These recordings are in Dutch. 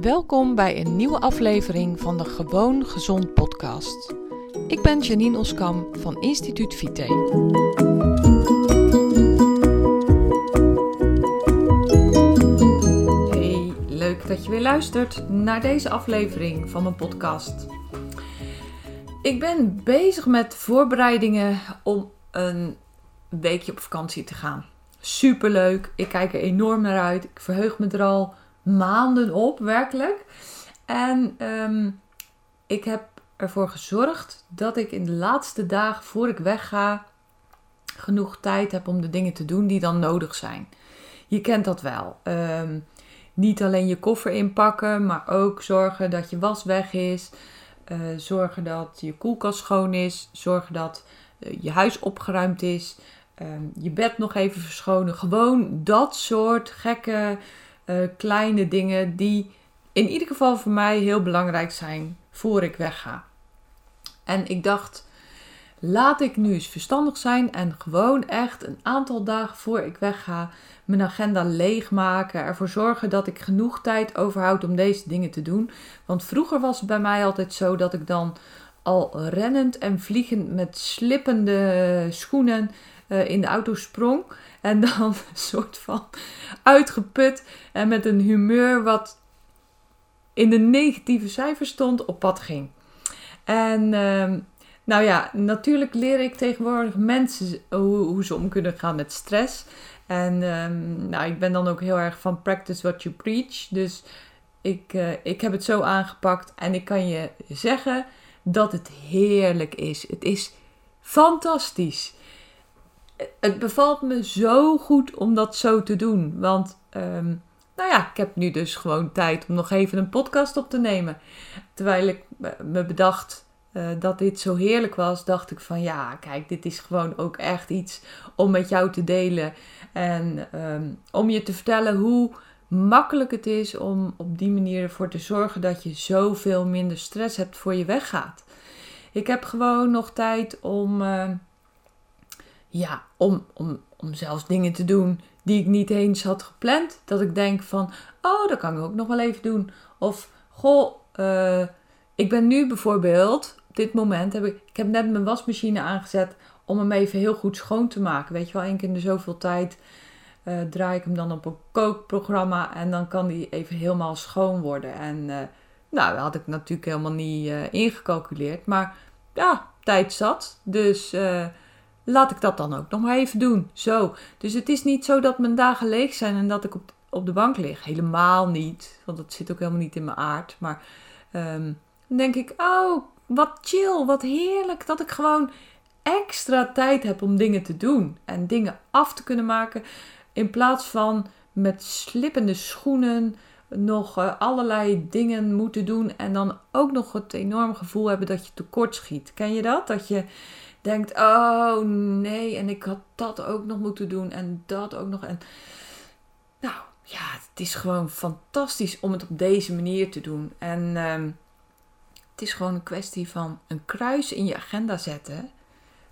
Welkom bij een nieuwe aflevering van de Gewoon Gezond podcast. Ik ben Janine Oskam van Instituut Vite. Hey, leuk dat je weer luistert naar deze aflevering van mijn podcast. Ik ben bezig met voorbereidingen om een weekje op vakantie te gaan. Superleuk, ik kijk er enorm naar uit. Ik verheug me er al maanden op, werkelijk. En ehm, ik heb ervoor gezorgd dat ik in de laatste dagen voor ik wegga genoeg tijd heb om de dingen te doen die dan nodig zijn. Je kent dat wel. Ehm, niet alleen je koffer inpakken, maar ook zorgen dat je was weg is. Uh, zorgen dat je koelkast schoon is. Zorgen dat uh, je huis opgeruimd is. Ehm, je bed nog even verschonen. Gewoon dat soort gekke uh, kleine dingen die in ieder geval voor mij heel belangrijk zijn voor ik wegga. En ik dacht, laat ik nu eens verstandig zijn en gewoon echt een aantal dagen voor ik wegga mijn agenda leegmaken. Ervoor zorgen dat ik genoeg tijd overhoud om deze dingen te doen. Want vroeger was het bij mij altijd zo dat ik dan al rennend en vliegend met slippende schoenen uh, in de auto sprong. En dan een soort van uitgeput en met een humeur wat in de negatieve cijfers stond op pad ging. En uh, nou ja, natuurlijk leer ik tegenwoordig mensen hoe, hoe, ze om kunnen gaan met stress. En um, nou, ik ben dan ook heel erg van practice what you preach. Dus ik, uh, ik heb het zo aangepakt en ik kan je zeggen dat het heerlijk is. Het is fantastisch het bevalt me zo goed om dat zo te doen. Want, um, nou ja, ik heb nu dus gewoon tijd om nog even een podcast op te nemen. Terwijl ik me bedacht uh, dat dit zo heerlijk was, dacht ik van ja, kijk, dit is gewoon ook echt iets om met jou te delen. En um, om je te vertellen hoe makkelijk het is om op die manier ervoor te zorgen dat je zoveel minder stress hebt voor je weggaat. Ik heb gewoon nog tijd om. Uh, ja, om, om, om zelfs dingen te doen die ik niet eens had gepland. Dat ik denk van, oh, dat kan ik ook nog wel even doen. Of, goh, uh, ik ben nu bijvoorbeeld, op dit moment heb ik, ik heb net mijn wasmachine aangezet om hem even heel goed schoon te maken. Weet je wel, één keer in de zoveel tijd uh, draai ik hem dan op een kookprogramma en dan kan die even helemaal schoon worden. En uh, nou, dat had ik natuurlijk helemaal niet ingecalculeerd, maar ja, tijd zat. Dus laat ik dat dan ook nog maar even doen. Zo. Dus het is niet zo dat mijn dagen leeg zijn en dat ik op, op de bank lig. Helemaal niet. Want dat zit ook helemaal niet in mijn aard. Maar um, dan denk ik, oh, wat chill, wat heerlijk dat ik gewoon extra tijd heb om dingen te doen. En dingen af te kunnen maken. In plaats van met slippende schoenen nog uh, allerlei dingen moeten doen. En dan ook nog het enorm gevoel hebben dat je tekort schiet. Ken je dat? Dat je denkt: oh nee, en ik had dat ook nog moeten doen en dat ook nog. En nou ja, het is gewoon fantastisch om het op deze manier te doen. En um, het is gewoon een kwestie van een kruis in je agenda zetten.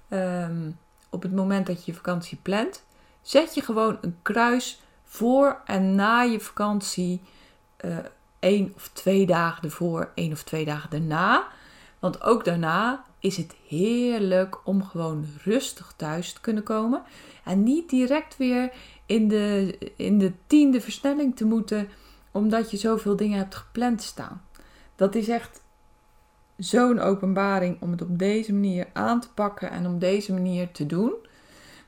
Um, op het moment dat je je vakantie plant, zet je gewoon een kruis voor en na je vakantie. Uh, één of twee dagen ervoor, één of twee dagen daarna. Want ook daarna is het heerlijk om gewoon rustig thuis te kunnen komen. En niet direct weer in de, in de tiende versnelling te moeten, omdat je zoveel dingen hebt gepland staan. Dat is echt zo'n openbaring om het op deze manier aan te pakken en om deze manier te doen.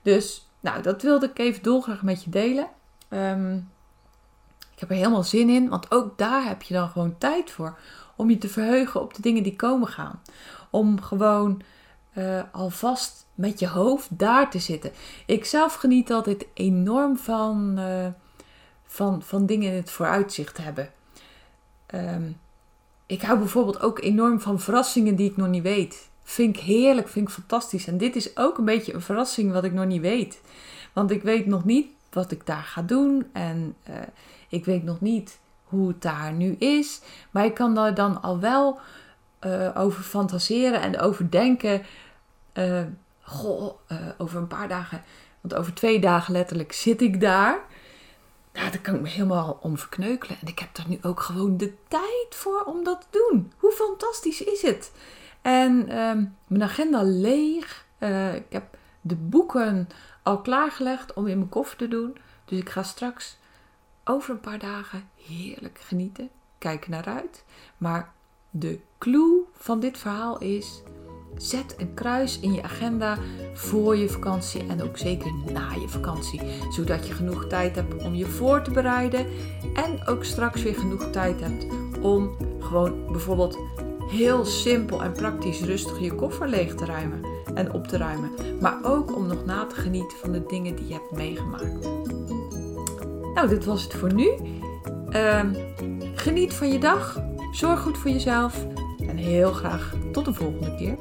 Dus, nou, dat wilde ik even dolgraag met je delen. Um, ik heb er helemaal zin in, want ook daar heb je dan gewoon tijd voor om je te verheugen op de dingen die komen gaan. Om gewoon uh, alvast met je hoofd daar te zitten. Ik zelf geniet altijd enorm van, uh, van, van dingen in het vooruitzicht hebben. Um, ik hou bijvoorbeeld ook enorm van verrassingen die ik nog niet weet. Vind ik heerlijk, vind ik fantastisch. En dit is ook een beetje een verrassing wat ik nog niet weet. Want ik weet nog niet wat ik daar ga doen. En uh, ik weet nog niet hoe het daar nu is. Maar ik kan daar dan al wel uh, over fantaseren en over denken. Uh, goh, uh, over een paar dagen, want over twee dagen letterlijk zit ik daar. nou, daar kan ik me helemaal om verkneukelen. En ik heb daar nu ook gewoon de tijd voor om dat te doen. Hoe fantastisch is het? En ehm, mijn agenda leeg. Ik heb de boeken al klaargelegd om in mijn koffer te doen. Dus ik ga straks over een paar dagen heerlijk genieten. Kijk naar uit. Maar de clue van dit verhaal is: zet een kruis in je agenda voor je vakantie en ook zeker na je vakantie, zodat je genoeg tijd hebt om je voor te bereiden en ook straks weer genoeg tijd hebt om gewoon bijvoorbeeld heel simpel en praktisch rustig je koffer leeg te ruimen en op te ruimen, maar ook om nog na te genieten van de dingen die je hebt meegemaakt. Nou, dit was het voor nu. Ehm, geniet van je dag. Zorg goed voor jezelf. En heel graag tot de volgende keer.